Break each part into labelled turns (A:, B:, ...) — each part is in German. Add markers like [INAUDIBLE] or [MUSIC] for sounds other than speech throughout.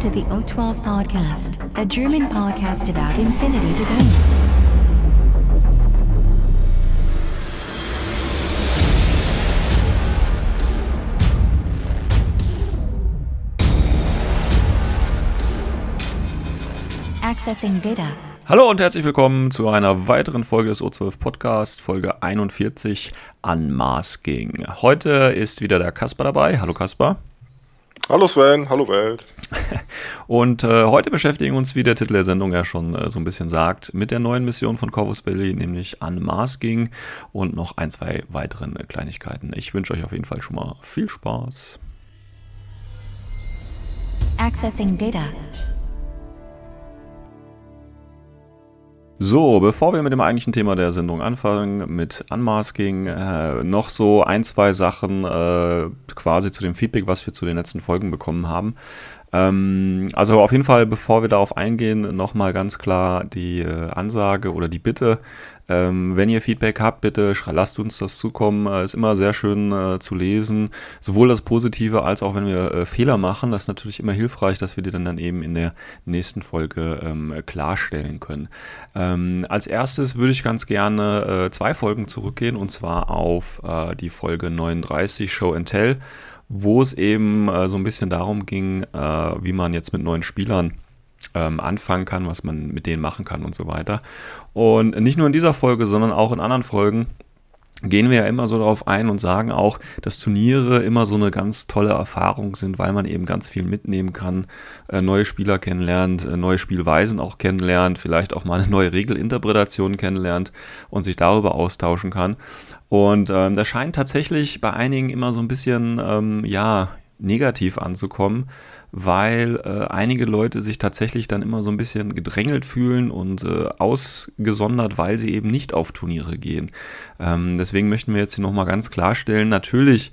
A: To the O12 Podcast, a German podcast about infinity debate. Accessing data.
B: Hallo und herzlich willkommen zu einer weiteren Folge des O12 Podcast, Folge 41 Unmasking. Heute ist wieder der Kasper dabei. Hallo Kasper.
C: Hallo Sven, hallo Welt. [LAUGHS]
B: Und äh, heute beschäftigen wir uns, wie der Titel der Sendung ja schon äh, so ein bisschen sagt, mit der neuen Mission von Corvus Belli, nämlich Unmasking und noch ein, zwei weiteren äh, Kleinigkeiten. Ich wünsche euch auf jeden Fall schon mal viel Spaß.
A: Accessing data.
B: So, bevor wir mit dem eigentlichen Thema der Sendung anfangen, mit Unmasking, äh, noch so ein, zwei Sachen äh, quasi zu dem Feedback, was wir zu den letzten Folgen bekommen haben. Ähm, also auf jeden Fall, bevor wir darauf eingehen, nochmal ganz klar die äh, Ansage oder die Bitte. Ähm, wenn ihr Feedback habt, bitte lasst uns das zukommen. Äh, ist immer sehr schön äh, zu lesen. Sowohl das Positive als auch wenn wir äh, Fehler machen. Das ist natürlich immer hilfreich, dass wir die dann, dann eben in der nächsten Folge ähm, klarstellen können. Ähm, als erstes würde ich ganz gerne äh, zwei Folgen zurückgehen und zwar auf äh, die Folge 39 Show and Tell wo es eben äh, so ein bisschen darum ging, wie man jetzt mit neuen Spielern ähm, anfangen kann, was man mit denen machen kann und so weiter. Und nicht nur in dieser Folge, sondern auch in anderen Folgen gehen wir ja immer so darauf ein und sagen auch, dass Turniere immer so eine ganz tolle Erfahrung sind, weil man eben ganz viel mitnehmen kann, äh, neue Spieler kennenlernt, äh, neue Spielweisen auch kennenlernt, vielleicht auch mal eine neue Regelinterpretation kennenlernt und sich darüber austauschen kann. Und ähm, das scheint tatsächlich bei einigen immer so ein bisschen, ähm, ja, negativ anzukommen, weil äh, einige Leute sich tatsächlich dann immer so ein bisschen gedrängelt fühlen und äh, ausgesondert, weil sie eben nicht auf Turniere gehen. Ähm, deswegen möchten wir jetzt hier nochmal ganz klarstellen, natürlich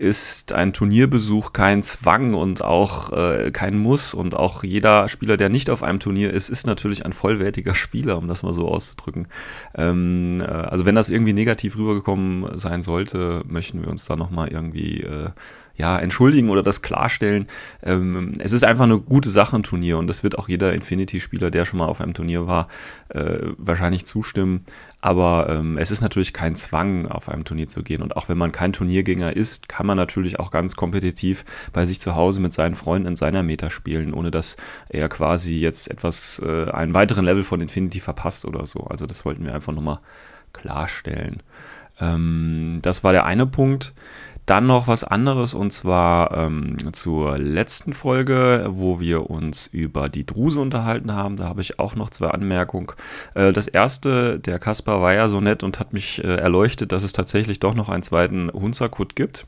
B: ist ein Turnierbesuch kein Zwang und auch äh, kein Muss und auch jeder Spieler, der nicht auf einem Turnier ist, ist natürlich ein vollwertiger Spieler, um das mal so auszudrücken. Ähm, äh, also wenn das irgendwie negativ rübergekommen sein sollte, möchten wir uns da nochmal irgendwie äh, ja, entschuldigen oder das klarstellen. Ähm, es ist einfach eine gute Sache, ein Turnier und das wird auch jeder Infinity-Spieler, der schon mal auf einem Turnier war, äh, wahrscheinlich zustimmen. Aber ähm, es ist natürlich kein Zwang, auf einem Turnier zu gehen. Und auch wenn man kein Turniergänger ist, kann man natürlich auch ganz kompetitiv bei sich zu Hause mit seinen Freunden in seiner Meta spielen, ohne dass er quasi jetzt etwas, äh, einen weiteren Level von Infinity verpasst oder so. Also das wollten wir einfach nochmal klarstellen. Ähm, das war der eine Punkt. Dann noch was anderes und zwar ähm, zur letzten Folge, wo wir uns über die Druse unterhalten haben. Da habe ich auch noch zwei Anmerkungen. Äh, das erste, der Kaspar war ja so nett und hat mich äh, erleuchtet, dass es tatsächlich doch noch einen zweiten Hunzerkut gibt.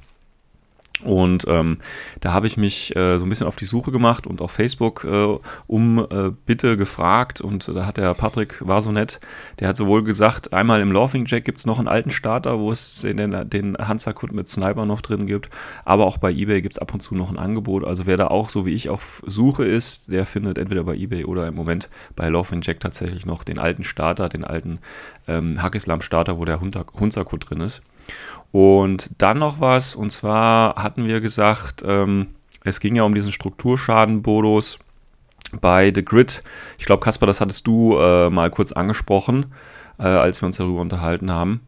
B: Und ähm, da habe ich mich äh, so ein bisschen auf die Suche gemacht und auf Facebook äh, um äh, Bitte gefragt. Und da hat der Patrick, war so nett, der hat sowohl gesagt, einmal im Laughing Jack gibt es noch einen alten Starter, wo es den, den Hansa-Kut mit Sniper noch drin gibt. Aber auch bei eBay gibt es ab und zu noch ein Angebot. Also wer da auch, so wie ich, auf Suche ist, der findet entweder bei eBay oder im Moment bei Laughing Jack tatsächlich noch den alten Starter, den alten ähm, Hackislam-Starter, wo der Hunza-Kut drin ist. Und dann noch was, und zwar hatten wir gesagt, ähm, es ging ja um diesen Strukturschaden-Bonus bei The Grid. Ich glaube, Kasper, das hattest du äh, mal kurz angesprochen, äh, als wir uns darüber unterhalten haben.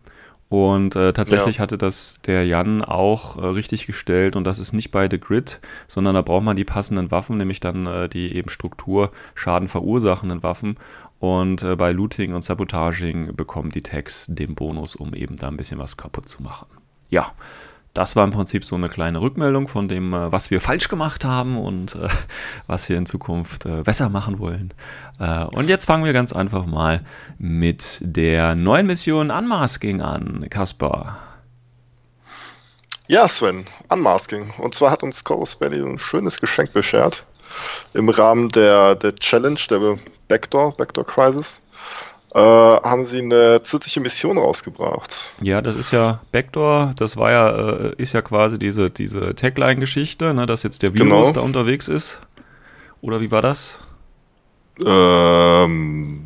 B: Und äh, tatsächlich ja. hatte das der Jan auch äh, richtig gestellt und das ist nicht bei The Grid, sondern da braucht man die passenden Waffen, nämlich dann äh, die eben Strukturschaden verursachenden Waffen. Und äh, bei Looting und Sabotaging bekommen die Tags den Bonus, um eben da ein bisschen was kaputt zu machen. Ja, das war im Prinzip so eine kleine Rückmeldung von dem, äh, was wir falsch gemacht haben und äh, [LAUGHS] was wir in Zukunft äh, besser machen wollen. Äh, und jetzt fangen wir ganz einfach mal mit der neuen Mission Unmasking an. Kaspar.
C: Ja, Sven, Unmasking. Und zwar hat uns Chorus Valley ein schönes Geschenk beschert. Im Rahmen der, der Challenge, der Backdoor, Backdoor Crisis äh, haben sie eine zusätzliche Mission rausgebracht.
B: Ja, das ist ja Backdoor, das war ja, äh, ist ja quasi diese, diese Tagline-Geschichte, ne, dass jetzt der Virus genau. da unterwegs ist. Oder wie war das?
C: Ähm.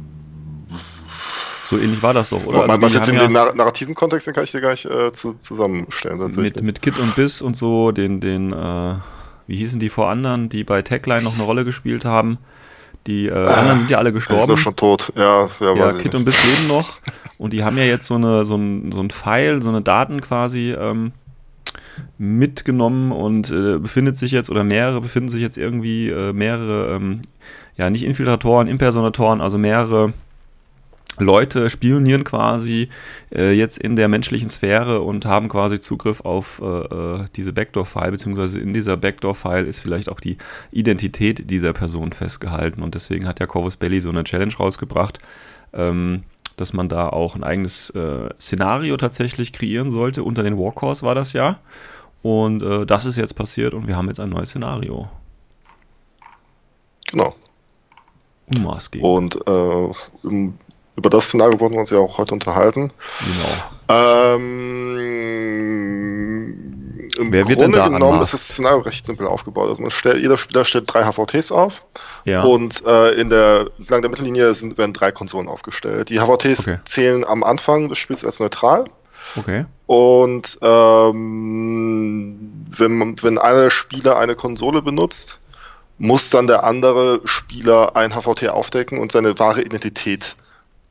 B: So ähnlich war das doch, oder?
C: Also was jetzt in ja den narrativen Kontext, den kann ich dir gleich äh, zu, zusammenstellen.
B: Mit, mit Kit und Biss und so, den, den, äh, wie hießen die vor anderen, die bei Techline noch eine Rolle gespielt haben? Die äh, anderen sind ja alle gestorben.
C: Ist doch schon tot, ja.
B: Ja, ja Kit und Biss leben noch. Und die haben ja jetzt so, eine, so, ein, so ein File, so eine Daten quasi ähm, mitgenommen und äh, befindet sich jetzt, oder mehrere befinden sich jetzt irgendwie, äh, mehrere, ähm, ja, nicht Infiltratoren, Impersonatoren, also mehrere Leute spionieren quasi äh, jetzt in der menschlichen Sphäre und haben quasi Zugriff auf äh, äh, diese Backdoor-File, beziehungsweise in dieser Backdoor-File ist vielleicht auch die Identität dieser Person festgehalten und deswegen hat ja Corvus Belly so eine Challenge rausgebracht, ähm, dass man da auch ein eigenes äh, Szenario tatsächlich kreieren sollte. Unter den Warcores war das ja. Und äh, das ist jetzt passiert und wir haben jetzt ein neues Szenario.
C: Genau.
B: Unmaßgebend.
C: Und äh, im über das Szenario wollen wir uns ja auch heute unterhalten. Genau. Ähm, Im
B: Wer wird
C: Grunde
B: denn da
C: genommen ist das Szenario recht simpel aufgebaut. Also man stellt, jeder Spieler stellt drei HVTs auf
B: ja.
C: und äh, in der, entlang der Mittellinie sind, werden drei Konsolen aufgestellt. Die HVTs
B: Okay.
C: zählen am Anfang des Spiels als neutral.
B: Okay.
C: Und ähm, wenn, wenn einer Spieler eine Konsole benutzt, muss dann der andere Spieler ein HVT aufdecken und seine wahre Identität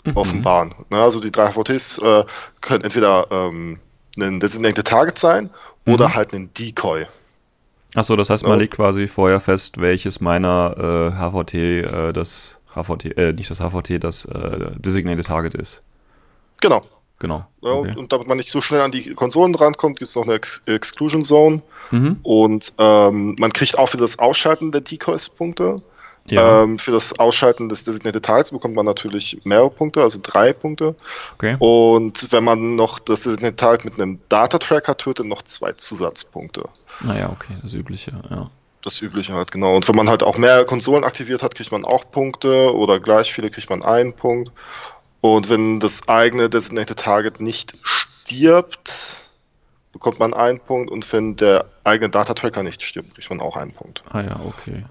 B: Mhm.
C: offenbaren. Ne, also die drei HVTs äh, können entweder ähm, ein Designated Target sein
B: Mhm.
C: oder halt ein Decoy.
B: Achso, das heißt, man
C: Ja.
B: legt quasi vorher fest, welches meiner äh, HVT äh, das HVT, äh, nicht das HVT, das äh, Designated Target ist.
C: Genau.
B: Genau.
C: Ja,
B: Okay.
C: und, und damit man nicht so schnell an die Konsolen rankommt, gibt es noch eine Ex Exclusion Zone
B: Mhm.
C: und ähm, man kriegt auch für das Ausschalten der Decoys Punkte.
B: Ja,
C: Ähm, für das Ausschalten des Designated Targets bekommt man natürlich mehrere Punkte, also drei Punkte.
B: okay.
C: Und wenn man noch das Designated Target mit einem Data Tracker tötet, noch zwei Zusatzpunkte.
B: Naja, okay, das Übliche, ja.
C: Das Übliche halt, genau. Und wenn man halt auch mehr Konsolen aktiviert hat, kriegt man auch Punkte oder gleich viele kriegt man einen Punkt. Und wenn das eigene Designated Target nicht stirbt, bekommt man einen Punkt. Und wenn der eigene Data Tracker nicht stirbt, kriegt man auch einen Punkt.
B: Ah ja, okay.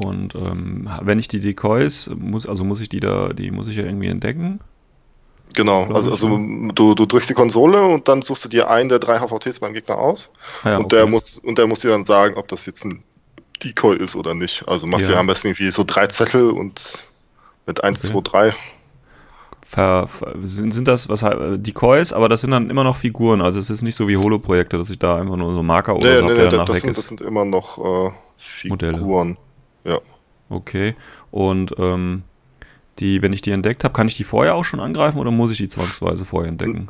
B: Und ähm, wenn ich die Decoys, muss, also muss ich die da, die muss ich ja irgendwie entdecken.
C: Genau, also, also du, du drückst die Konsole und dann suchst du dir einen der drei HVTs beim Gegner aus.
B: Ja,
C: und, der
B: okay.
C: muss, und der muss dir dann sagen, ob das jetzt ein Decoy ist oder nicht. Also machst du
B: Ja.
C: am besten irgendwie so drei Zettel und mit 1,
B: Okay.
C: 2, 3.
B: Ver, ver, sind, sind das was äh, Decoys, aber das sind dann immer noch Figuren. Also es ist nicht so wie Holo-Projekte, dass ich da einfach nur so Marker oder
C: Nee,
B: so
C: nee, nee,
B: der
C: das, sind, das sind immer noch äh,
B: Modelle.
C: Ja.
B: Okay. Und ähm, die, wenn ich die entdeckt habe, kann ich die vorher auch schon angreifen oder muss ich die zwangsweise vorher entdecken?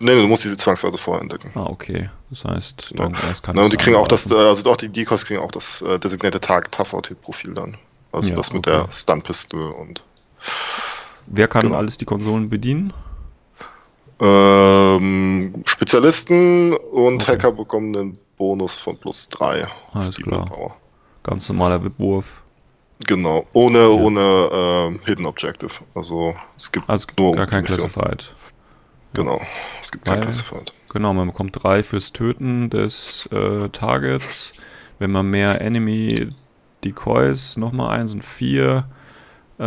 C: Nee, du musst die zwangsweise vorher entdecken.
B: Ah, okay. Das heißt,
C: Ja.
B: dann erst kann
C: Na, und die kriegen auch das, äh, also auch die Decoys kriegen auch das äh, designierte Target HVT-Profil dann. Also
B: Ja,
C: das mit
B: okay.
C: der Stun-Pistol und
B: Wer kann
C: genau.
B: alles die Konsolen bedienen?
C: ähm, Spezialisten und
B: Okay.
C: Hacker bekommen einen Bonus von plus 3.
B: Alles klar.
C: Power.
B: Ganz normaler Wurf.
C: Genau, ohne, ohne ähm, Hidden Objective. Also es gibt
B: Also
C: nur
B: gar kein
C: Mission.
B: Classified.
C: Genau, es gibt kein Classified.
B: Genau, man bekommt drei fürs Töten des äh, Targets. Wenn man mehr Enemy Decoys, nochmal ein, sind vier. Äh,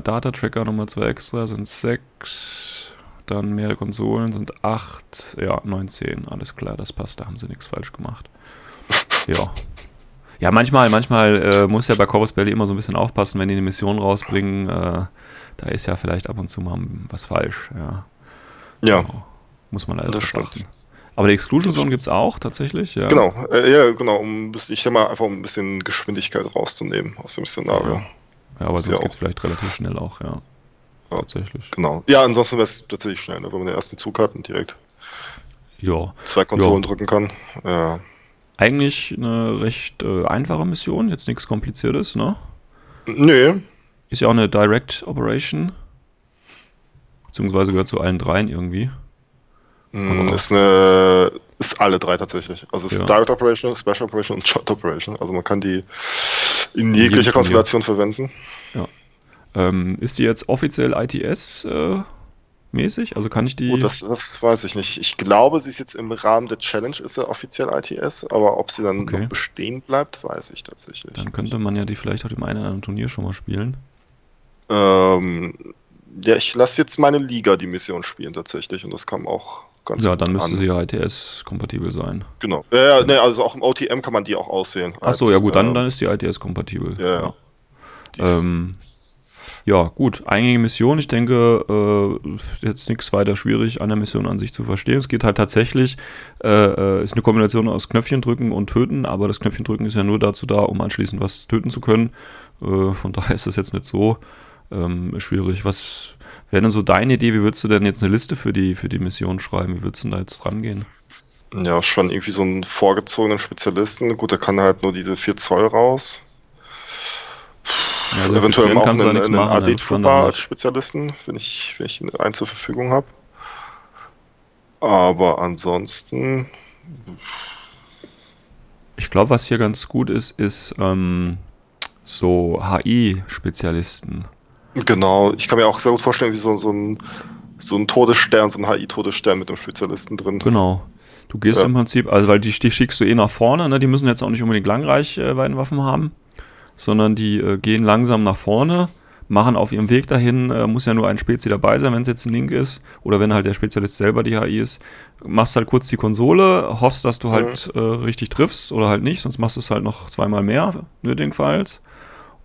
B: Data Tracker nochmal zwei extra, sind sechs. Dann mehr Konsolen sind acht. Ja, 19. Alles klar, das passt, da haben sie nichts falsch gemacht. [LAUGHS] Ja. Ja, manchmal, manchmal äh, muss ja bei Corvus Belly immer so ein bisschen aufpassen, wenn die eine Mission rausbringen. Äh, da ist ja vielleicht ab und zu mal was falsch. Ja.
C: Ja,
B: Genau. Muss man leider
C: Das
B: drauf
C: stimmt.
B: achten. Aber die Exclusion Zone gibt es auch tatsächlich, ja.
C: genau, äh, ja, genau, um ich sag mal, einfach um ein bisschen Geschwindigkeit rauszunehmen aus dem Szenario.
B: Ja. Ja, aber
C: Ist
B: sonst
C: ja
B: geht es vielleicht relativ schnell auch, ja.
C: Ja.
B: Tatsächlich.
C: Genau. Ja, ansonsten wäre es tatsächlich schnell, ne, wenn man den ersten Zug hat und direkt
B: Ja.
C: zwei Konsolen
B: Ja.
C: drücken kann. Ja.
B: Eigentlich eine recht äh, einfache Mission, jetzt nichts Kompliziertes, ne?
C: Nö,
B: Ist ja auch eine Direct Operation. Beziehungsweise gehört zu allen dreien irgendwie. Aber-
C: ist eine, ist alle drei tatsächlich. Also es ist
B: Ja.
C: Direct Operation, Special Operation und Joint Operation. Also man kann die in jeglicher. Konstellation verwenden.
B: Ähm, ist die jetzt offiziell ITS äh, mäßig? Also kann ich die.
C: Gut, das, das weiß ich nicht. Ich glaube, sie ist jetzt im Rahmen der Challenge, ist sie offiziell ITS, aber ob sie dann
B: Okay.
C: noch bestehen bleibt, weiß ich tatsächlich.
B: dann könnte man ja die vielleicht auf dem einen oder anderen Turnier schon mal spielen.
C: Ähm, ja, ich lasse jetzt meine Liga die Mission spielen tatsächlich und das kam auch ganz
B: Ja, dann müsste
C: an.
B: sie ja ITS-kompatibel sein.
C: Genau. Ja, ja, nee, also auch im OTM kann man die auch auswählen.
B: Achso, ja gut, dann,
C: ähm,
B: dann ist die ITS-kompatibel.
C: Ja, ja.
B: Ähm, ja, gut. Eingängige Mission. Ich denke, äh, jetzt nichts weiter schwierig an der Mission an sich zu verstehen. Es geht halt tatsächlich, äh, äh, ist eine Kombination aus Knöpfchen drücken und töten, aber das Knöpfchen drücken ist ja nur dazu da, um anschließend was töten zu können. Äh, von [LAUGHS] daher ist das jetzt nicht so ähm, schwierig. Was wäre denn so deine Idee? Wie würdest du denn jetzt eine Liste für die, für die Mission schreiben? Wie würdest du denn da jetzt rangehen?
C: Ja, schon irgendwie so einen vorgezogenen Spezialisten. Gut, der kann halt nur diese 4 Zoll raus.
B: Ja, also
C: Eventuell auch einen, einen
B: machen, ne?
C: AD
B: Das kann
C: Trooper
B: dann
C: als Spezialisten, wenn ich, wenn ich einen zur Verfügung habe. Aber ansonsten,
B: Ich glaube, was hier ganz gut ist, ist ähm, so HI-Spezialisten.
C: genau, ich kann mir auch sehr gut vorstellen, wie so, so ein so ein Todesstern, so ein HI-Todesstern mit einem Spezialisten drin.
B: Genau. Du gehst
C: Ja.
B: im Prinzip, also weil die, die schickst du eh nach vorne, ne? die müssen jetzt auch nicht unbedingt Langreichweitenwaffen haben, sondern die äh, gehen langsam nach vorne, machen auf ihrem Weg dahin, äh, muss ja nur ein Spezi dabei sein, wenn es jetzt ein Link ist, oder wenn halt der Spezialist selber die HI ist, machst halt kurz die Konsole, hoffst, dass du halt äh, richtig triffst oder halt nicht, sonst machst du es halt noch zweimal mehr, nötigenfalls.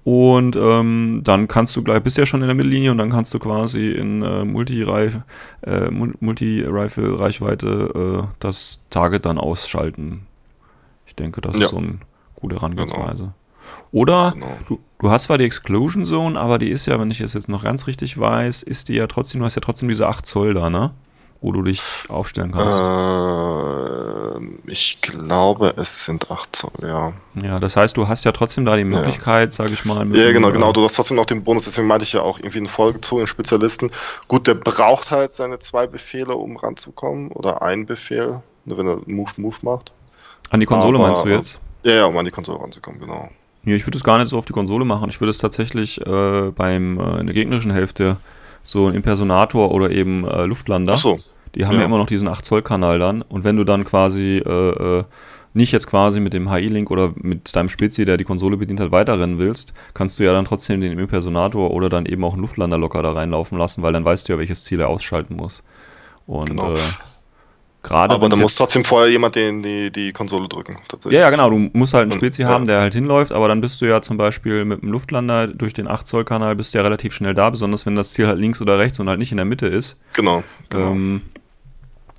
B: Und ähm, dann kannst du gleich, bist ja schon in der Mittellinie und dann kannst du quasi in äh, äh, Mul- Multi-Rifle-Reichweite äh, das Target dann ausschalten. Ich denke, das
C: Ja.
B: ist so eine gute Herangehensweise. Oder
C: Genau.
B: du, du hast zwar die Exclusion Zone, aber die ist ja, wenn ich es jetzt noch ganz richtig weiß, ist die ja trotzdem, du hast ja trotzdem diese 8 Zoll da, ne? Wo du dich aufstellen kannst.
C: Ähm, ich glaube, es sind 8 Zoll, ja.
B: Ja, das heißt, du hast ja trotzdem da die Möglichkeit, sag ich mal,
C: Ja, genau,
B: äh,
C: genau. Du hast trotzdem noch den Bonus, deswegen meinte ich ja auch irgendwie einen vollgezogenen Spezialisten. Gut, der braucht halt seine zwei Befehle, um ranzukommen. Oder einen Befehl, wenn er Move, Move macht.
B: An die Konsole
C: aber-
B: meinst du jetzt?
C: Ja, ja, um an die Konsole ranzukommen, genau.
B: Ja, ich würde es gar nicht so auf die Konsole machen. Ich würde es tatsächlich äh, beim äh, in der gegnerischen Hälfte so ein Impersonator oder eben äh, Luftlander.
C: Ach so.
B: Die haben ja.
C: Ja.
B: immer noch diesen 8-Zoll-Kanal dann. Und wenn du dann quasi äh, äh, nicht jetzt quasi mit dem HI-Link oder mit deinem Spezi, der die Konsole bedient hat, weiterrennen willst, kannst du ja dann trotzdem den Impersonator oder dann eben auch einen Luftlander locker da reinlaufen lassen, weil dann weißt du ja, welches Ziel er ausschalten muss. Und
C: Genau.
B: äh, gerade
C: Aber dann muss trotzdem vorher jemand den, die, die Konsole drücken, tatsächlich.
B: ja, ja, genau. Du musst halt einen Spezi
C: ja.
B: haben, der halt hinläuft, aber dann bist du ja zum Beispiel mit dem Luftlander durch den 8-Zoll-Kanal bist du ja relativ schnell da, besonders wenn das Ziel halt links oder rechts und halt nicht in der Mitte ist.
C: Genau, genau.
B: Ähm,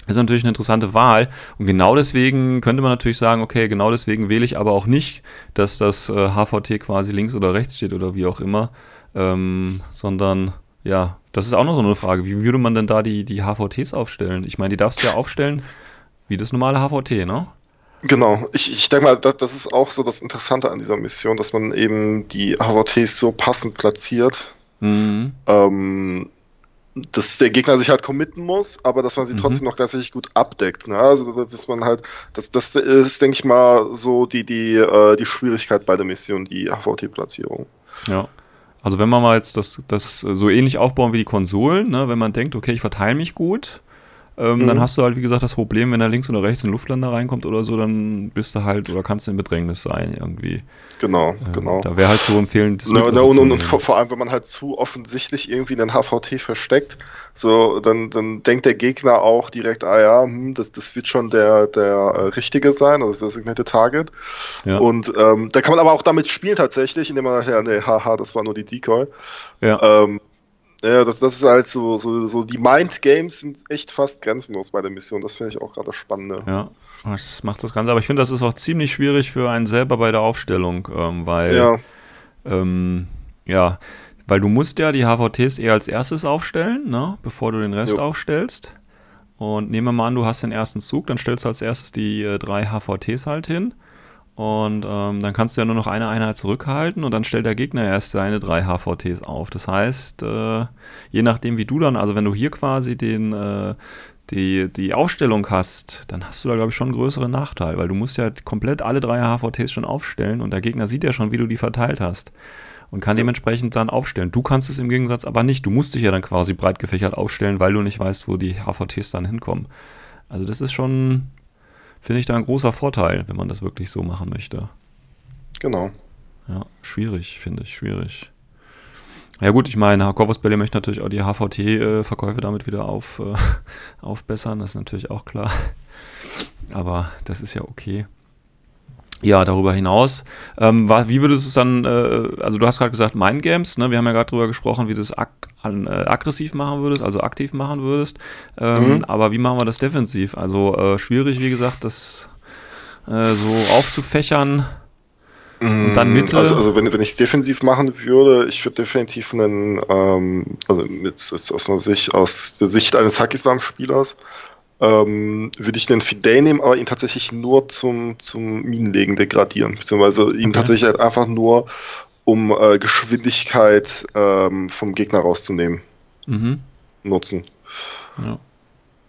B: ist natürlich eine interessante Wahl. Und genau deswegen könnte man natürlich sagen, okay, genau deswegen wähle ich aber auch nicht, dass das äh, HVT quasi links oder rechts steht oder wie auch immer, ähm, sondern ja, das ist auch noch so eine Frage. Wie würde man denn da die, die HVTs aufstellen? Ich meine, die darfst du ja aufstellen wie das normale HVT, ne?
C: Genau, ich, ich denke mal, das, das ist auch so das Interessante an dieser Mission, dass man eben die HVTs so passend platziert,
B: Mhm.
C: ähm, dass der Gegner sich halt committen muss, aber dass man sie
B: Mhm.
C: trotzdem noch gleichzeitig gut abdeckt. Ne? Also das ist man halt, das, das ist, denke ich mal, so die, die, äh, die Schwierigkeit bei der Mission, die HVT-Platzierung.
B: Ja. Also wenn man mal jetzt das, das so ähnlich aufbauen wie die Konsolen, ne, wenn man denkt, okay, ich verteile mich gut, ähm,
C: Mhm.
B: dann hast du halt, wie gesagt, das Problem, wenn da links oder rechts ein Luftlander reinkommt oder so, dann bist du halt oder kannst du in Bedrängnis sein irgendwie.
C: Genau,
B: Ähm,
C: genau.
B: Da wäre halt so empfehlend, das
C: Na, und, und, und vor, allem, wenn man halt zu offensichtlich irgendwie den HVT versteckt, so, dann, dann denkt der Gegner auch direkt, ah ja, hm, das, das wird schon der, der äh, Richtige sein, also das designierte Target.
B: Ja.
C: Und ähm, da kann man aber auch damit spielen tatsächlich, indem man sagt, ja, nee, haha, das war nur die Decoy.
B: Ja.
C: Ähm, ja, das, das ist halt so, so, so, die Mind-Games sind echt fast grenzenlos bei der Mission. Das finde ich auch gerade das Spannende.
B: Ja, das macht das Ganze. Aber ich finde, das ist auch ziemlich schwierig für einen selber bei der Aufstellung, ähm, weil,
C: Ja,
B: ähm, ja, weil du musst ja die HVTs eher als erstes aufstellen, ne, bevor du den Rest
C: Jo.
B: aufstellst. Und nehmen wir mal an, du hast den ersten Zug, dann stellst du als erstes die äh, drei HVTs halt hin. Und ähm, dann kannst du ja nur noch eine Einheit zurückhalten und dann stellt der Gegner erst seine drei HVTs auf. Das heißt, äh, je nachdem, wie du dann, also wenn du hier quasi den, äh, die, die Aufstellung hast, dann hast du da, glaube ich, schon einen größeren Nachteil, weil du musst ja komplett alle drei HVTs schon aufstellen und der Gegner sieht ja schon, wie du die verteilt hast und kann dementsprechend dann aufstellen. Du kannst es im Gegensatz aber nicht. Du musst dich ja dann quasi breit gefächert aufstellen, weil du nicht weißt, wo die HVTs dann hinkommen. Also das ist schon, finde ich, da ein großer Vorteil, wenn man das wirklich so machen möchte.
C: genau.
B: Ja, schwierig, finde ich, schwierig. Ja gut, ich meine, Corvus Belli möchte natürlich auch die HVT-Verkäufe damit wieder auf, äh, [LAUGHS] aufbessern, das ist natürlich auch klar. Aber das ist ja okay. Ja, darüber hinaus, ähm, war, wie würdest du es dann, äh, also du hast gerade gesagt Mindgames, ne? wir haben ja gerade darüber gesprochen, wie du es ag an, äh, aggressiv machen würdest, also aktiv machen würdest, ähm, mhm. aber wie machen wir das defensiv? Also äh, schwierig, wie gesagt, das äh, so aufzufächern und dann Mitte.
C: Also, also wenn, wenn ich es defensiv machen würde, ich würde definitiv einen, ähm, also jetzt, jetzt aus, einer Sicht, aus der Sicht eines Hakisam-Spielers, ähm, würde ich einen Fidei nehmen, aber ihn tatsächlich nur zum, zum Minenlegen degradieren, beziehungsweise ihn okay. tatsächlich halt einfach nur, um äh, Geschwindigkeit ähm, vom Gegner rauszunehmen, mhm. nutzen. Ja.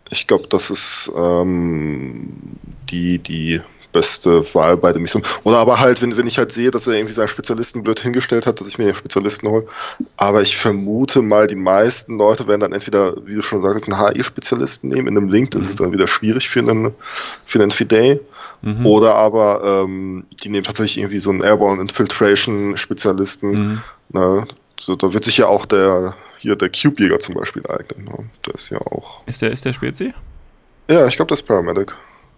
C: Ich glaube, das ist ähm, die, die beste Wahl bei der Mission. Oder aber halt, wenn, wenn ich halt sehe, dass er irgendwie seinen Spezialisten blöd hingestellt hat, dass ich mir den Spezialisten hole. Aber ich vermute mal, die meisten Leute werden dann entweder, wie du schon sagst, einen HI-Spezialisten nehmen in einem Link. Das mhm. ist dann wieder schwierig für einen, für einen Fidei. Mhm. Oder aber ähm, die nehmen tatsächlich irgendwie so einen Airborne Infiltration Spezialisten. Mhm. Na, so, da wird sich ja auch der hier der Cube-Jäger zum Beispiel eignen. Ne? Der ist ja auch.
B: Ist der, ist der Spezi?
C: Ja, ich glaube, das ist Paramedic.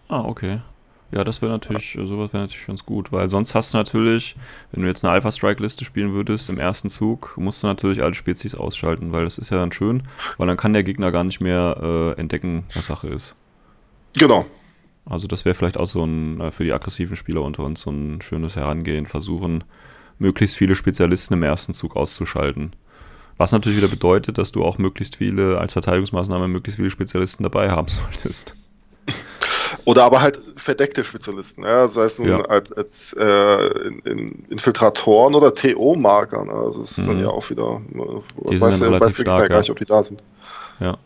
B: Ah, okay. Ja, das wäre natürlich, sowas wäre natürlich ganz gut, weil sonst hast du natürlich, wenn du jetzt eine Alpha-Strike-Liste spielen würdest, im ersten Zug, musst du natürlich alle Spezies ausschalten, weil das ist ja dann schön, weil dann kann der Gegner gar nicht mehr äh, entdecken, was Sache ist.
C: Genau.
B: Also das wäre vielleicht auch so ein, äh, für die aggressiven Spieler unter uns, so ein schönes Herangehen, versuchen, möglichst viele Spezialisten im ersten Zug auszuschalten. Was natürlich wieder bedeutet, dass du auch möglichst viele, als Verteidigungsmaßnahme, möglichst viele Spezialisten dabei haben [LAUGHS] solltest. [LAUGHS]
C: Oder aber halt verdeckte Spezialisten, ja, sei es ja. als, als äh, in, in Infiltratoren oder TO-Markern. Also das ist mhm. dann ja auch wieder,
B: die weiß,
C: der, weiß der Gegner gar nicht, ob die da sind.
B: Ja.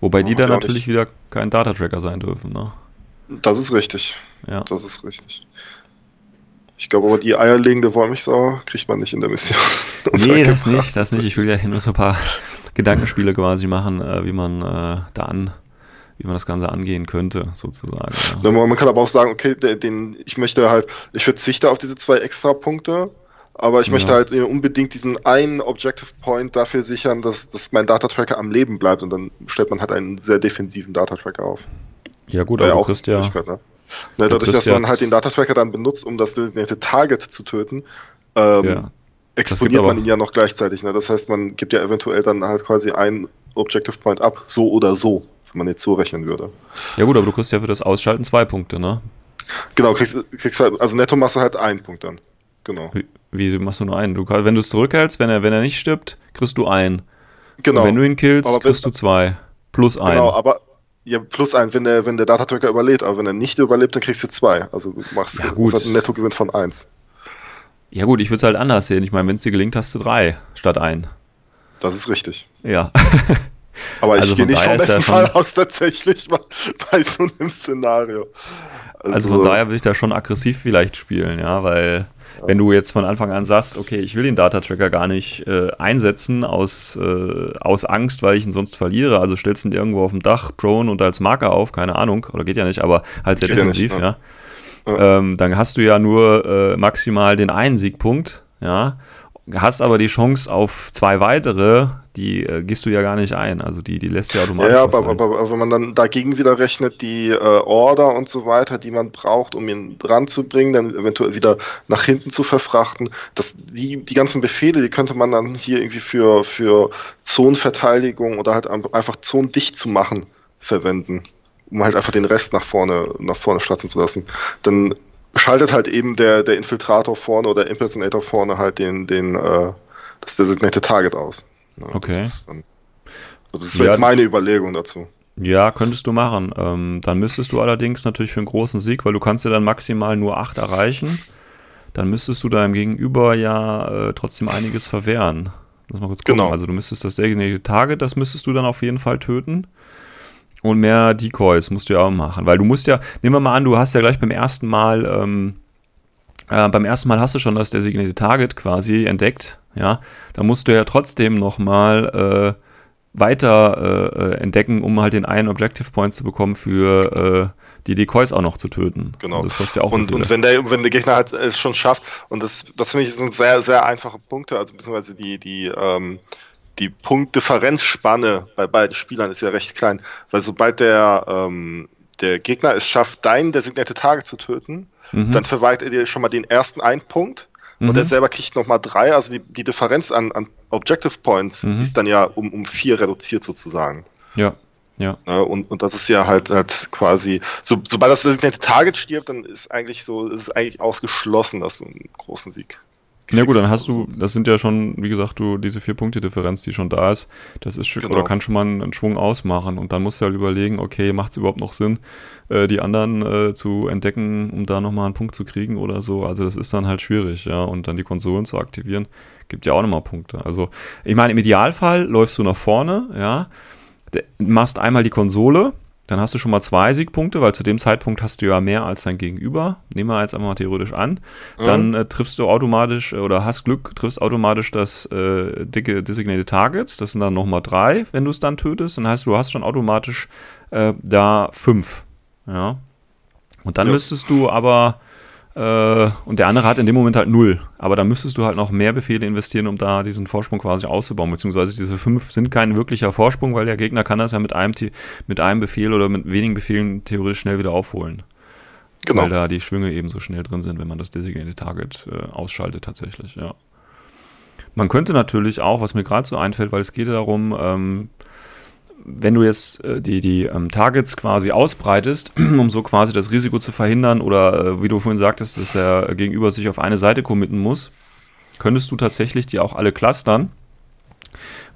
B: Wobei die dann natürlich nicht. wieder kein Data-Tracker sein dürfen, ne?
C: Das ist richtig. Ja. Das ist richtig. Ich glaube aber, die eierlegende Wollmilchsau kriegt man nicht in der Mission. [LAUGHS]
B: nee, das nicht, das nicht. Ich will ja nur so ein paar [LAUGHS] Gedankenspiele quasi machen, äh, wie man äh, da an wie man das Ganze angehen könnte, sozusagen.
C: Ja. Man kann aber auch sagen, okay, den, ich möchte halt, ich verzichte auf diese zwei extra Punkte, aber ich möchte halt unbedingt diesen einen Objective Point dafür sichern, dass, dass mein Data Tracker am Leben bleibt und dann stellt man halt einen sehr defensiven Data Tracker auf.
B: Ja, gut, aber ja,
C: auch ja. Ne? Ne, dadurch, dass man halt den Data Tracker dann benutzt, um das designierte Target zu töten, ähm, ja. exponiert man ihn ja noch gleichzeitig. Ne? Das heißt, man gibt ja eventuell dann halt quasi einen Objective Point ab, so oder so wenn man jetzt so rechnen würde.
B: Ja gut, aber du kriegst ja für das Ausschalten zwei Punkte, ne?
C: Genau, kriegst, kriegst halt, also netto machst du halt einen Punkt dann. Genau.
B: Wie, wie machst du nur einen? Du, wenn du es zurückhältst, wenn er, wenn er nicht stirbt, kriegst du einen.
C: Genau.
B: Und wenn du ihn killst, aber kriegst du zwei. Plus einen. Genau,
C: aber ja, plus ein, wenn der, wenn der Datatracker überlebt, aber wenn er nicht überlebt, dann kriegst du zwei. Also du machst
B: ja, gut.
C: Das hat ein Nettogewinn von eins.
B: Ja gut, ich würde es halt anders sehen. Ich meine, wenn es dir gelingt, hast du drei statt ein.
C: Das ist richtig.
B: Ja. [LAUGHS]
C: Aber also ich gehe nicht vom besten Fall aus tatsächlich [LAUGHS] bei so einem Szenario.
B: Also, also von daher würde ich da schon aggressiv vielleicht spielen, ja, weil ja. wenn du jetzt von Anfang an sagst, okay, ich will den Data-Tracker gar nicht äh, einsetzen aus, äh, aus Angst, weil ich ihn sonst verliere, also stellst du ihn irgendwo auf dem Dach, prone und als Marker auf, keine Ahnung, oder geht ja nicht, aber halt sehr geht defensiv, ja. Nicht, ja. ja. Ähm, dann hast du ja nur äh, maximal den einen Siegpunkt, ja, hast aber die Chance auf zwei weitere, die äh, gehst du ja gar nicht ein. Also die, die lässt ja automatisch.
C: Ja, aber, aber, aber, wenn man dann dagegen wieder rechnet, die äh, Order und so weiter, die man braucht, um ihn dran zu bringen, dann eventuell wieder nach hinten zu verfrachten, das, die, die ganzen Befehle, die könnte man dann hier irgendwie für, für Zonenverteidigung oder halt einfach zonendicht zu machen verwenden um halt einfach den Rest nach vorne, nach vorne stratzen zu lassen. Dann schaltet halt eben der, der Infiltrator vorne oder Impersonator vorne halt den, den, äh, das designierte Target aus.
B: Ja, okay.
C: Das ist, also das wäre ja, jetzt meine Überlegung dazu.
B: Ja, könntest du machen. Ähm, dann müsstest du allerdings natürlich für einen großen Sieg, weil du kannst ja dann maximal nur 8 erreichen, dann müsstest du deinem Gegenüber ja äh, trotzdem einiges verwehren. Lass mal kurz gucken. Genau. Also du müsstest das designierte Target, das müsstest du dann auf jeden Fall töten. Und mehr Decoys musst du ja auch machen. Weil du musst ja, nehmen wir mal an, du hast ja gleich beim ersten Mal, ähm, äh, beim ersten Mal hast du schon das designierte Target quasi entdeckt, ja. Da musst du ja trotzdem nochmal äh, weiter äh, äh, entdecken, um halt den einen Objective Point zu bekommen für, äh, die Decoys auch noch zu töten.
C: Genau.
B: Also das kostet ja auch
C: und, und wenn der, wenn der Gegner halt es schon schafft, und das, das finde ich sind sehr, sehr einfache Punkte, also beziehungsweise die, die, ähm, die Punktdifferenzspanne bei beiden Spielern ist ja recht klein, weil sobald der, ähm, der Gegner es schafft, dein designierte Target zu töten, mhm. dann verweigert er dir schon mal den ersten einen Punkt mhm. und er selber kriegt nochmal drei, also die, die Differenz an, an Objective Points, mhm. die ist dann ja um, um vier reduziert sozusagen.
B: Ja. Ja.
C: ja. und, und das ist ja halt, halt quasi, so, sobald das designierte Target stirbt, dann ist eigentlich so, ist eigentlich ausgeschlossen, dass du einen großen Sieg
B: ja gut, dann hast du, das sind ja schon, wie gesagt, du diese vier Punkte Differenz, die schon da ist, das ist genau. oder kann schon mal einen Schwung ausmachen und dann musst du halt überlegen, okay, macht es überhaupt noch Sinn, äh, die anderen äh, zu entdecken, um da nochmal einen Punkt zu kriegen oder so. Also das ist dann halt schwierig, ja, und dann die Konsolen zu aktivieren, gibt ja auch nochmal Punkte. Also ich meine, im Idealfall läufst du nach vorne, ja, machst einmal die Konsole, dann hast du schon mal zwei Siegpunkte, weil zu dem Zeitpunkt hast du ja mehr als dein Gegenüber. Nehmen wir jetzt einfach mal theoretisch an. Dann mhm. äh, triffst du automatisch äh, oder hast Glück, triffst automatisch das äh, dicke Designated Targets. Das sind dann nochmal drei, wenn du es dann tötest. Dann heißt du, hast schon automatisch äh, da fünf. Ja. Und dann ja. müsstest du aber und der andere hat in dem Moment halt null. Aber da müsstest du halt noch mehr Befehle investieren, um da diesen Vorsprung quasi auszubauen. Beziehungsweise diese fünf sind kein wirklicher Vorsprung, weil der Gegner kann das ja mit einem, mit einem Befehl oder mit wenigen Befehlen theoretisch schnell wieder aufholen. Genau. Weil da die Schwünge eben so schnell drin sind, wenn man das Designated Target äh, ausschaltet tatsächlich, ja. Man könnte natürlich auch, was mir gerade so einfällt, weil es geht darum, ähm, wenn du jetzt äh, die, die ähm, Targets quasi ausbreitest, [CLEARS THROAT] um so quasi das Risiko zu verhindern oder äh, wie du vorhin sagtest, dass er gegenüber sich auf eine Seite committen muss, könntest du tatsächlich die auch alle clustern.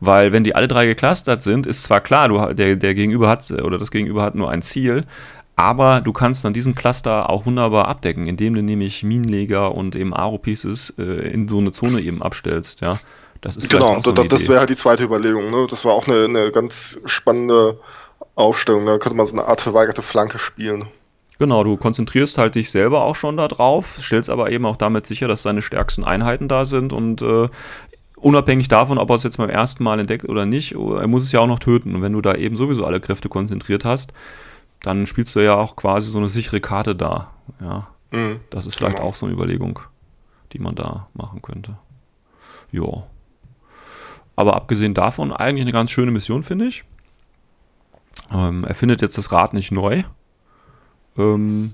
B: Weil wenn die alle drei geclustert sind, ist zwar klar, du, der, der Gegenüber hat oder das Gegenüber hat nur ein Ziel, aber du kannst dann diesen Cluster auch wunderbar abdecken, indem du nämlich Minenleger und eben Aro-Pieces äh, in so eine Zone eben abstellst, ja.
C: Das ist genau, so das, das wäre halt die zweite Überlegung. Ne? Das war auch eine, eine ganz spannende Aufstellung. Da könnte man so eine Art verweigerte Flanke spielen.
B: Genau, du konzentrierst halt dich selber auch schon darauf, stellst aber eben auch damit sicher, dass deine stärksten Einheiten da sind und äh, unabhängig davon, ob er es jetzt beim ersten Mal entdeckt oder nicht, er muss es ja auch noch töten. Und wenn du da eben sowieso alle Kräfte konzentriert hast, dann spielst du ja auch quasi so eine sichere Karte da. Ja, mhm, das ist vielleicht genau. auch so eine Überlegung, die man da machen könnte. Ja. Aber abgesehen davon eigentlich eine ganz schöne Mission, finde ich. Ähm, er findet jetzt das Rad nicht neu. Ähm,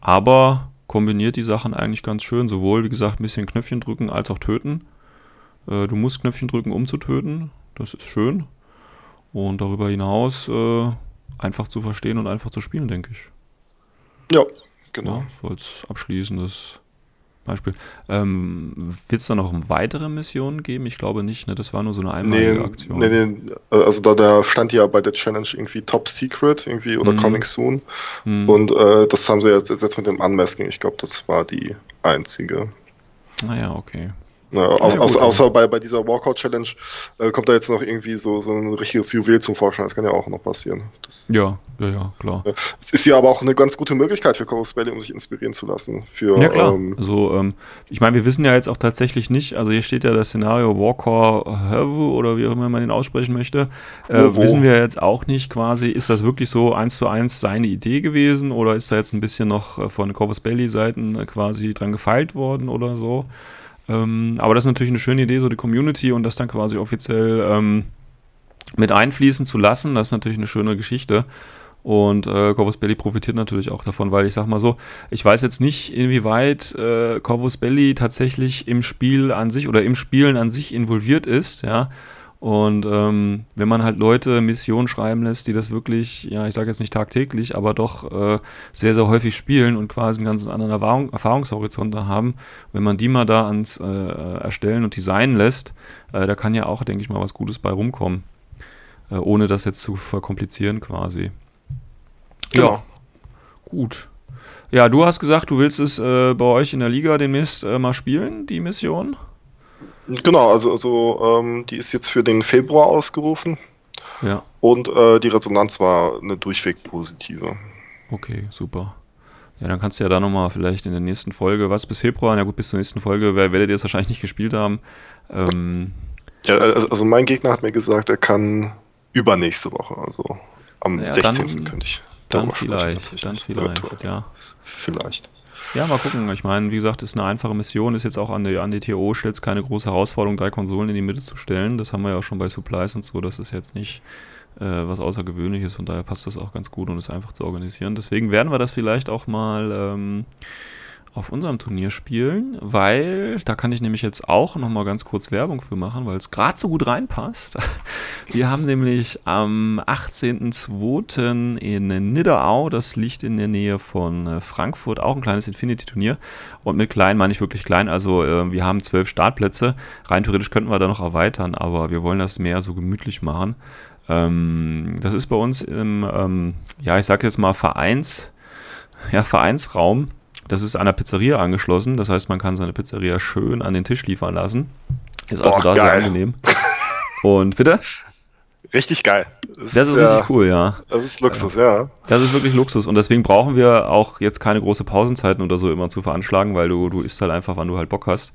B: aber kombiniert die Sachen eigentlich ganz schön. Sowohl, wie gesagt, ein bisschen Knöpfchen drücken als auch töten. Äh, du musst Knöpfchen drücken, um zu töten. Das ist schön. Und darüber hinaus äh, einfach zu verstehen und einfach zu spielen, denke ich.
C: Ja, genau.
B: Ja, so als abschließendes Beispiel. Ähm, Wird es da noch weitere Missionen geben? Ich glaube nicht, ne? Das war nur so eine einmalige nee, Aktion. Nee,
C: nee, also da, da stand ja bei der Challenge irgendwie Top Secret irgendwie oder mhm. Coming Soon. Mhm. Und äh, das haben sie jetzt, jetzt mit dem Unmasking. Ich glaube, das war die einzige.
B: Naja, ah okay.
C: Ja, au ja, außer, außer bei, bei dieser Walkout-Challenge äh, kommt da jetzt noch irgendwie so, so ein richtiges Juwel zum Vorschein. Das kann ja auch noch passieren. Das,
B: ja, ja, ja, klar.
C: Es ist ja aber auch eine ganz gute Möglichkeit für Chorus Valley, um sich inspirieren zu lassen. Für,
B: ja, klar. Ähm, also, ähm, ich meine, wir wissen ja jetzt auch tatsächlich nicht, also hier steht ja das Szenario Walker Hervu oder wie auch immer man den aussprechen möchte. Äh? Wissen wir jetzt auch nicht quasi, ist das wirklich so eins zu eins seine Idee gewesen oder ist da jetzt ein bisschen noch äh, von Corvus Belly-Seiten äh, quasi dran gefeilt worden oder so? Ähm, aber das ist natürlich eine schöne Idee, so die Community und das dann quasi offiziell ähm, mit einfließen zu lassen. Das ist natürlich eine schöne Geschichte. Und äh, Corvus Belli profitiert natürlich auch davon, weil ich sag mal so, ich weiß jetzt nicht, inwieweit äh, Corvus Belli tatsächlich im Spiel an sich oder im Spielen an sich involviert ist, ja. Und ähm, wenn man halt Leute Missionen schreiben lässt, die das wirklich, ja, ich sage jetzt nicht tagtäglich, aber doch äh, sehr, sehr häufig spielen und quasi einen ganz anderen Erfahrung, Erfahrungshorizont haben, wenn man die mal da ans äh, Erstellen und Designen lässt, äh, da kann ja auch, denke ich mal, was Gutes bei rumkommen. Äh, ohne das jetzt zu verkomplizieren quasi.
C: Genau. Ja,
B: gut. Ja, du hast gesagt, du willst es äh, bei euch in der Liga demnächst äh, mal spielen, die Mission.
C: Genau, also, also ähm, die ist jetzt für den Februar ausgerufen.
B: Ja.
C: Und äh, die Resonanz war eine durchweg positive.
B: Okay, super. Ja, dann kannst du ja da nochmal vielleicht in der nächsten Folge, was bis Februar, na gut, bis zur nächsten Folge werdet ihr es wahrscheinlich nicht gespielt haben. Ähm,
C: ja, also, also, mein Gegner hat mir gesagt, er kann übernächste Woche, also am ja, 16.
B: Dann,
C: könnte ich.
B: Dann vielleicht, dann vielleicht, ja.
C: Vielleicht.
B: Ja, mal gucken. Ich meine, wie gesagt, ist eine einfache Mission, ist jetzt auch an die, an die TO, stellt keine große Herausforderung, drei Konsolen in die Mitte zu stellen. Das haben wir ja auch schon bei Supplies und so. Das ist jetzt nicht äh, was Außergewöhnliches, von daher passt das auch ganz gut und ist einfach zu organisieren. Deswegen werden wir das vielleicht auch mal ähm, auf unserem Turnier spielen, weil da kann ich nämlich jetzt auch nochmal ganz kurz Werbung für machen, weil es gerade so gut reinpasst. [LAUGHS] Wir haben nämlich am 18.02. in Nidderau, das liegt in der Nähe von äh, Frankfurt, auch ein kleines Infinity-Turnier. Und mit klein meine ich wirklich klein, also äh, wir haben zwölf Startplätze. Rein theoretisch könnten wir da noch erweitern, aber wir wollen das mehr so gemütlich machen. Ähm, das ist bei uns im, ähm, ja, ich sage jetzt mal Vereins, ja, Vereinsraum das ist an der Pizzeria angeschlossen. Das heißt, man kann seine Pizzeria schön an den Tisch liefern lassen. Ist also Boah, da geil. sehr angenehm. [LAUGHS] Und bitte?
C: Richtig geil.
B: Das, das ist, ist richtig cool, ja.
C: Das ist Luxus, ja.
B: Das ist wirklich Luxus. Und deswegen brauchen wir auch jetzt keine große Pausenzeiten oder so immer zu veranschlagen, weil du, du isst halt einfach, wann du halt Bock hast.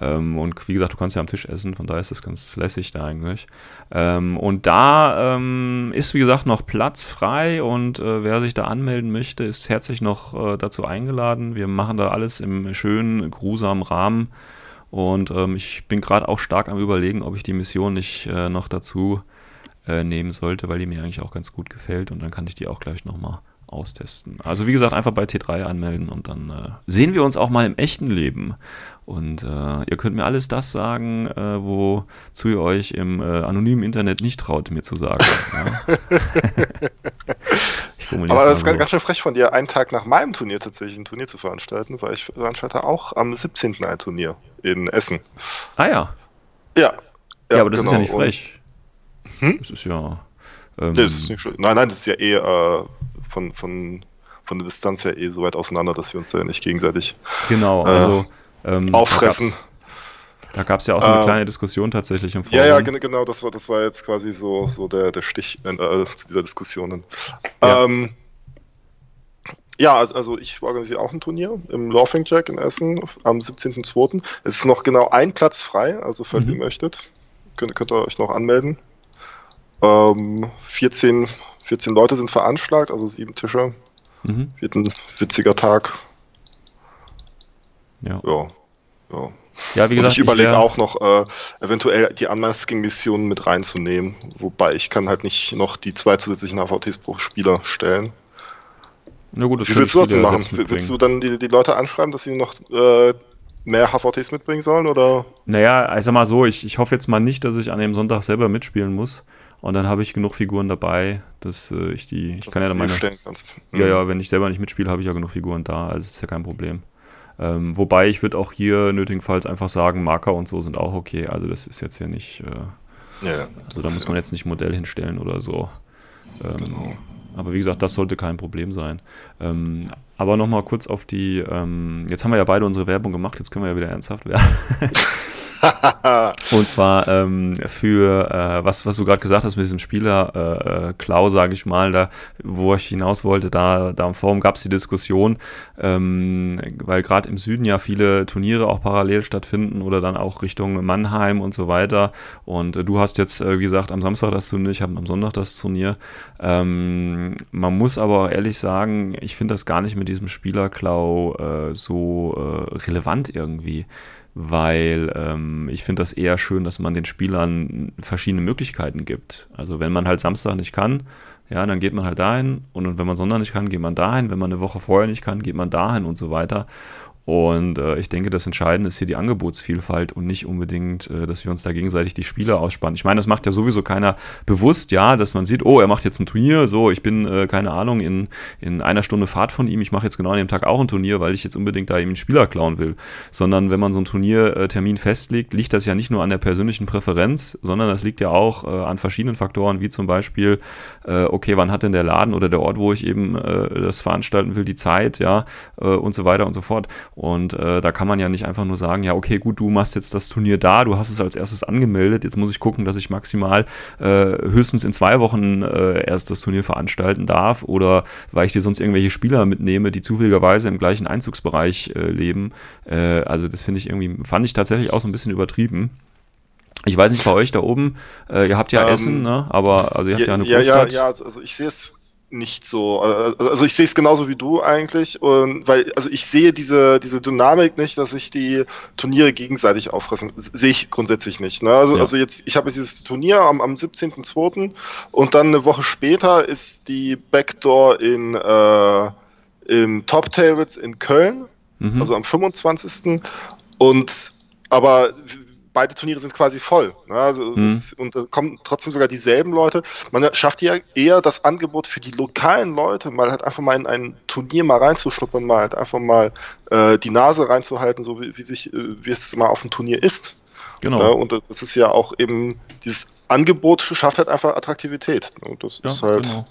B: Ähm, und wie gesagt, du kannst ja am Tisch essen, von daher ist das ganz lässig da eigentlich. Ähm, und da ähm, ist, wie gesagt, noch Platz frei und äh, wer sich da anmelden möchte, ist herzlich noch äh, dazu eingeladen. Wir machen da alles im schönen, grusamen Rahmen. Und ähm, ich bin gerade auch stark am Überlegen, ob ich die Mission nicht äh, noch dazu äh, nehmen sollte, weil die mir eigentlich auch ganz gut gefällt. Und dann kann ich die auch gleich nochmal austesten. Also wie gesagt, einfach bei T3 anmelden und dann äh, sehen wir uns auch mal im echten Leben. Und äh, ihr könnt mir alles das sagen, äh, wozu ihr euch im äh, anonymen Internet nicht traut, mir zu sagen. Ja? [LAUGHS]
C: Aber das ist so. ganz schön frech von dir, einen Tag nach meinem Turnier tatsächlich ein Turnier zu veranstalten, weil ich veranstalte auch am 17. ein Turnier in Essen.
B: Ah ja.
C: Ja.
B: Ja, ja aber das genau. ist ja nicht frech. Und, hm? Das ist ja.
C: Ähm, nee, das ist nicht schön. Nein, nein, das ist ja eh äh, von, von, von der Distanz her eh so weit auseinander, dass wir uns da nicht gegenseitig
B: genau, äh, also,
C: ähm, auffressen.
B: Da gab es ja auch so eine äh, kleine Diskussion tatsächlich im
C: Forum. Ja, ja, genau, das war, das war jetzt quasi so, so der, der Stich äh, zu dieser Diskussion. Ja. Ähm, ja, also, also ich organisiere auch ein Turnier im Laughing Jack in Essen am 17.02. Es ist noch genau ein Platz frei, also falls mhm. ihr möchtet, könnt, könnt ihr euch noch anmelden. Ähm, 14 14 Leute sind veranschlagt, also sieben Tische. Mhm. Wird ein witziger Tag.
B: Ja.
C: Ja. ja.
B: Ja, wie gesagt,
C: Und ich überlege auch noch, äh, eventuell die Unmasking-Missionen mit reinzunehmen. Wobei ich kann halt nicht noch die zwei zusätzlichen HVTs pro Spieler stellen.
B: Na gut, das
C: Wie willst du das denn machen? Willst du dann die, die Leute anschreiben, dass sie noch äh, mehr HVTs mitbringen sollen? Oder?
B: Naja, also mal so, ich, ich hoffe jetzt mal nicht, dass ich an dem Sonntag selber mitspielen muss. Und dann habe ich genug Figuren dabei, dass äh, ich die. Ich dass kann ja dann meine. Kannst. Mhm. Ja, ja, wenn ich selber nicht mitspiele, habe ich ja genug Figuren da. Also ist ja kein Problem. Ähm, wobei ich würde auch hier nötigenfalls einfach sagen, Marker und so sind auch okay. Also das ist jetzt ja nicht. Äh, ja, also da muss man jetzt nicht Modell hinstellen oder so. Ähm, genau. Aber wie gesagt, das sollte kein Problem sein. Ähm, aber nochmal kurz auf die. Ähm, jetzt haben wir ja beide unsere Werbung gemacht, jetzt können wir ja wieder ernsthaft werden. [LAUGHS] [LAUGHS] und zwar ähm, für, äh, was, was du gerade gesagt hast mit diesem Spieler äh, äh Klau, sage ich mal, da, wo ich hinaus wollte, da, da im Forum gab es die Diskussion, ähm, weil gerade im Süden ja viele Turniere auch parallel stattfinden oder dann auch Richtung Mannheim und so weiter. Und äh, du hast jetzt, äh, wie gesagt, am Samstag das Turnier, ich habe am Sonntag das Turnier. Ähm, man muss aber ehrlich sagen, ich finde das gar nicht mit diesem Spielerklau äh, so relevant irgendwie weil ähm, ich finde das eher schön, dass man den Spielern verschiedene Möglichkeiten gibt. Also wenn man halt Samstag nicht kann, ja, dann geht man halt dahin und wenn man Sonntag nicht kann, geht man dahin. Wenn man eine Woche vorher nicht kann, geht man dahin und so weiter. Und äh, ich denke, das Entscheidende ist hier die Angebotsvielfalt und nicht unbedingt, äh, dass wir uns da gegenseitig die Spiele ausspannen. Ich meine, das macht ja sowieso keiner bewusst, ja, dass man sieht, oh, er macht jetzt ein Turnier, so, ich bin, äh, keine Ahnung, in, in einer Stunde Fahrt von ihm, ich mache jetzt genau an dem Tag auch ein Turnier, weil ich jetzt unbedingt da eben einen Spieler klauen will. Sondern wenn man so einen Turniertermin festlegt, liegt das ja nicht nur an der persönlichen Präferenz, sondern das liegt ja auch äh, an verschiedenen Faktoren, wie zum Beispiel, äh, okay, wann hat denn der Laden oder der Ort, wo ich eben äh, das veranstalten will, die Zeit, ja, und so weiter und so fort. Und äh, da kann man ja nicht einfach nur sagen, ja, okay, gut, du machst jetzt das Turnier da, du hast es als erstes angemeldet, jetzt muss ich gucken, dass ich maximal äh, höchstens in zwei Wochen äh, erst das Turnier veranstalten darf oder weil ich dir sonst irgendwelche Spieler mitnehme, die zufälligerweise im gleichen Einzugsbereich äh, leben. Äh, also das finde ich irgendwie, fand ich tatsächlich auch so ein bisschen übertrieben. Ich weiß nicht bei euch da oben, äh, ihr habt ja ähm, Essen, ne? aber also ihr habt ja, ja eine
C: Großstadt. Ja, ja, ja, also ich sehe es nicht so. äh, Also ich sehe es genauso wie du eigentlich. Und weil, also ich sehe diese, diese Dynamik nicht, dass sich die Turniere gegenseitig auffressen. Sehe ich grundsätzlich nicht. Ne? Also,
B: Ja.
C: also jetzt, ich habe jetzt dieses Turnier am, am 17.02. und dann eine Woche später ist die Backdoor in äh, im Top Tables in Köln,
B: Mhm.
C: also am 25. Und aber beide Turniere sind quasi voll. Ne? Also
B: Mhm.
C: es, und da kommen trotzdem sogar dieselben Leute. Man schafft ja eher das Angebot für die lokalen Leute, mal halt einfach mal in ein Turnier mal reinzuschnuppern, mal halt einfach mal äh, die Nase reinzuhalten, so wie, wie sich, äh, wie es mal auf dem Turnier ist.
B: genau.
C: Ne? Und das ist ja auch eben, dieses Angebot schafft halt einfach Attraktivität. Ne? Und das ist halt.
B: genau.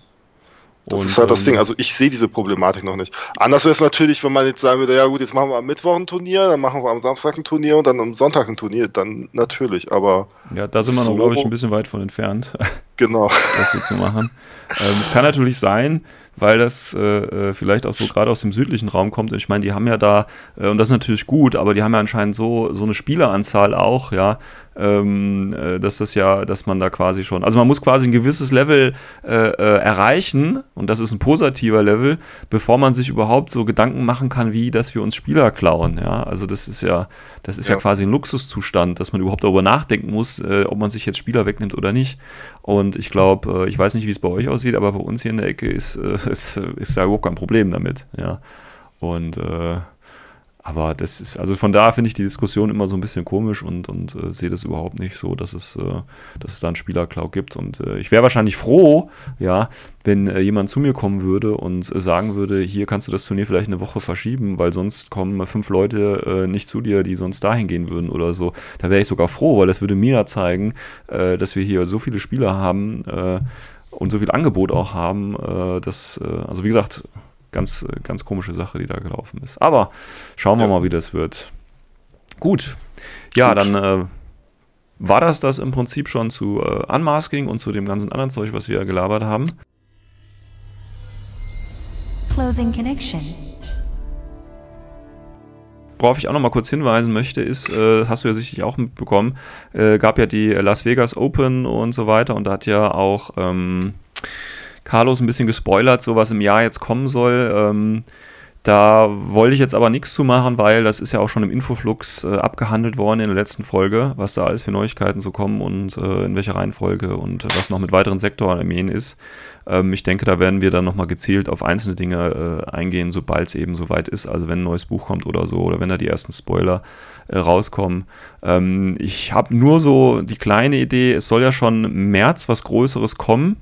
C: Das
B: Und,
C: ist halt das
B: ähm,
C: Ding. Also ich sehe diese Problematik noch nicht. Anders wäre es natürlich, wenn man jetzt sagen würde, ja gut, jetzt machen wir am Mittwoch ein Turnier, dann machen wir am Samstag ein Turnier und dann am Sonntag ein Turnier. Dann natürlich, aber
B: Ja, da sind wir noch,
C: So.
B: glaube ich, ein bisschen weit von entfernt. [LAUGHS]
C: genau.
B: das so zu machen. Ähm, es kann natürlich sein, weil das äh, äh, vielleicht auch so gerade aus dem südlichen Raum kommt. Ich meine, die haben ja da, äh, und das ist natürlich gut, aber die haben ja anscheinend so, so eine Spieleranzahl auch, ja, ähm, äh, dass das ja, dass man da quasi schon, also man muss quasi ein gewisses Level äh, äh, erreichen, und das ist ein positiver Level, bevor man sich überhaupt so Gedanken machen kann, wie, dass wir uns Spieler klauen, ja. Also das ist ja, das ist ja,
C: Ja.
B: quasi ein Luxuszustand, dass man überhaupt darüber nachdenken muss, ob man sich jetzt Spieler wegnimmt oder nicht. Und ich glaube, ich weiß nicht, wie es bei euch aussieht, aber bei uns hier in der Ecke ist, äh, [LAUGHS] ist, ist da überhaupt kein Problem damit. Ja. Und äh, aber das ist, also von da finde ich die Diskussion immer so ein bisschen komisch und, und äh, sehe das überhaupt nicht so, dass es, äh, dass es da einen Spielerklau gibt. Und äh, ich wäre wahrscheinlich froh, ja, wenn äh, jemand zu mir kommen würde und äh, sagen würde, hier kannst du das Turnier vielleicht eine Woche verschieben, weil sonst kommen fünf Leute äh, nicht zu dir, die sonst dahin gehen würden oder so. Da wäre ich sogar froh, weil das würde mir ja zeigen, dass wir hier so viele Spieler haben und so viel Angebot auch haben, äh, dass, äh, also wie gesagt, ganz, ganz komische Sache, die da gelaufen ist. Aber schauen wir
C: Ja.
B: mal, wie das wird. Gut. Ja,
C: Gut.
B: dann äh, war das das im Prinzip schon zu äh, Unmasking und zu dem ganzen anderen Zeug, was wir gelabert haben.
A: Closing connection.
B: Worauf ich auch noch mal kurz hinweisen möchte, ist, äh, hast du ja sicherlich auch mitbekommen, äh, gab ja die Las Vegas Open und so weiter und da hat ja auch ähm, Carlos ein bisschen gespoilert, so was im Jahr jetzt kommen soll. Ähm, da wollte ich jetzt aber nichts zu machen, weil das ist ja auch schon im Infoflux äh, abgehandelt worden in der letzten Folge, was da alles für Neuigkeiten so kommen und äh, in welcher Reihenfolge und was noch mit weiteren Sektorarmeen ist. Ähm, ich denke, da werden wir dann nochmal gezielt auf einzelne Dinge äh, eingehen, sobald es eben soweit ist. Also wenn ein neues Buch kommt oder so oder wenn da die ersten Spoiler äh, rauskommen. Ähm, ich habe nur so die kleine Idee, es soll ja schon im März was Größeres kommen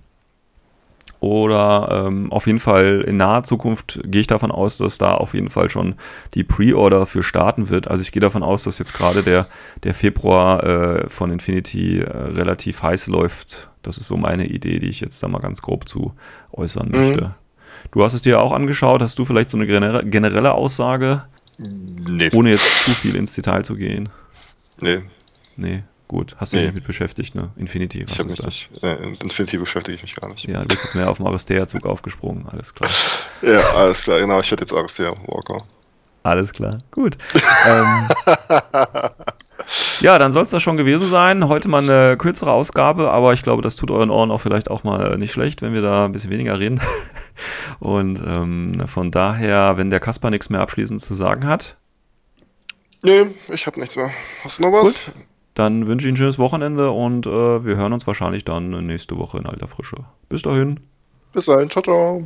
B: oder ähm, auf jeden Fall in naher Zukunft gehe ich davon aus, dass da auf jeden Fall schon die Pre-Order für starten wird. Also ich gehe davon aus, dass jetzt gerade der, der Februar äh, von Infinity äh, relativ heiß läuft. Das ist so meine Idee, die ich jetzt da mal ganz grob zu äußern
C: Mhm.
B: möchte. Du hast es dir auch angeschaut. Hast du vielleicht so eine gener- generelle Aussage,
C: Nee.
B: ohne jetzt zu viel ins Detail zu gehen?
C: Nee,
B: Nee, gut. Hast du dich
C: Nee.
B: nicht mit beschäftigt, ne? Infinity. was
C: ich
B: ist
C: mich
B: das?
C: nicht. Äh, in Infinity beschäftige ich mich gar nicht.
B: Ja, du bist jetzt mehr auf dem Aristea-Zug aufgesprungen. Alles klar. [LAUGHS]
C: Ja, alles klar, genau. Ich hätte jetzt Aristea Walker.
B: Alles klar, gut. ähm, [LAUGHS] ja, dann soll es das schon gewesen sein. Heute mal eine kürzere Ausgabe, aber ich glaube, das tut euren Ohren auch vielleicht auch mal nicht schlecht, wenn wir da ein bisschen weniger reden. [LAUGHS] Und ähm, von daher, wenn der Kasper nichts mehr abschließend zu sagen hat,
C: Nee, ich habe nichts mehr. Hast du noch was?
B: Gut. Dann wünsche ich ein schönes Wochenende und äh, wir hören uns wahrscheinlich dann nächste Woche in alter Frische. Bis dahin.
C: Bis dahin. Ciao, ciao.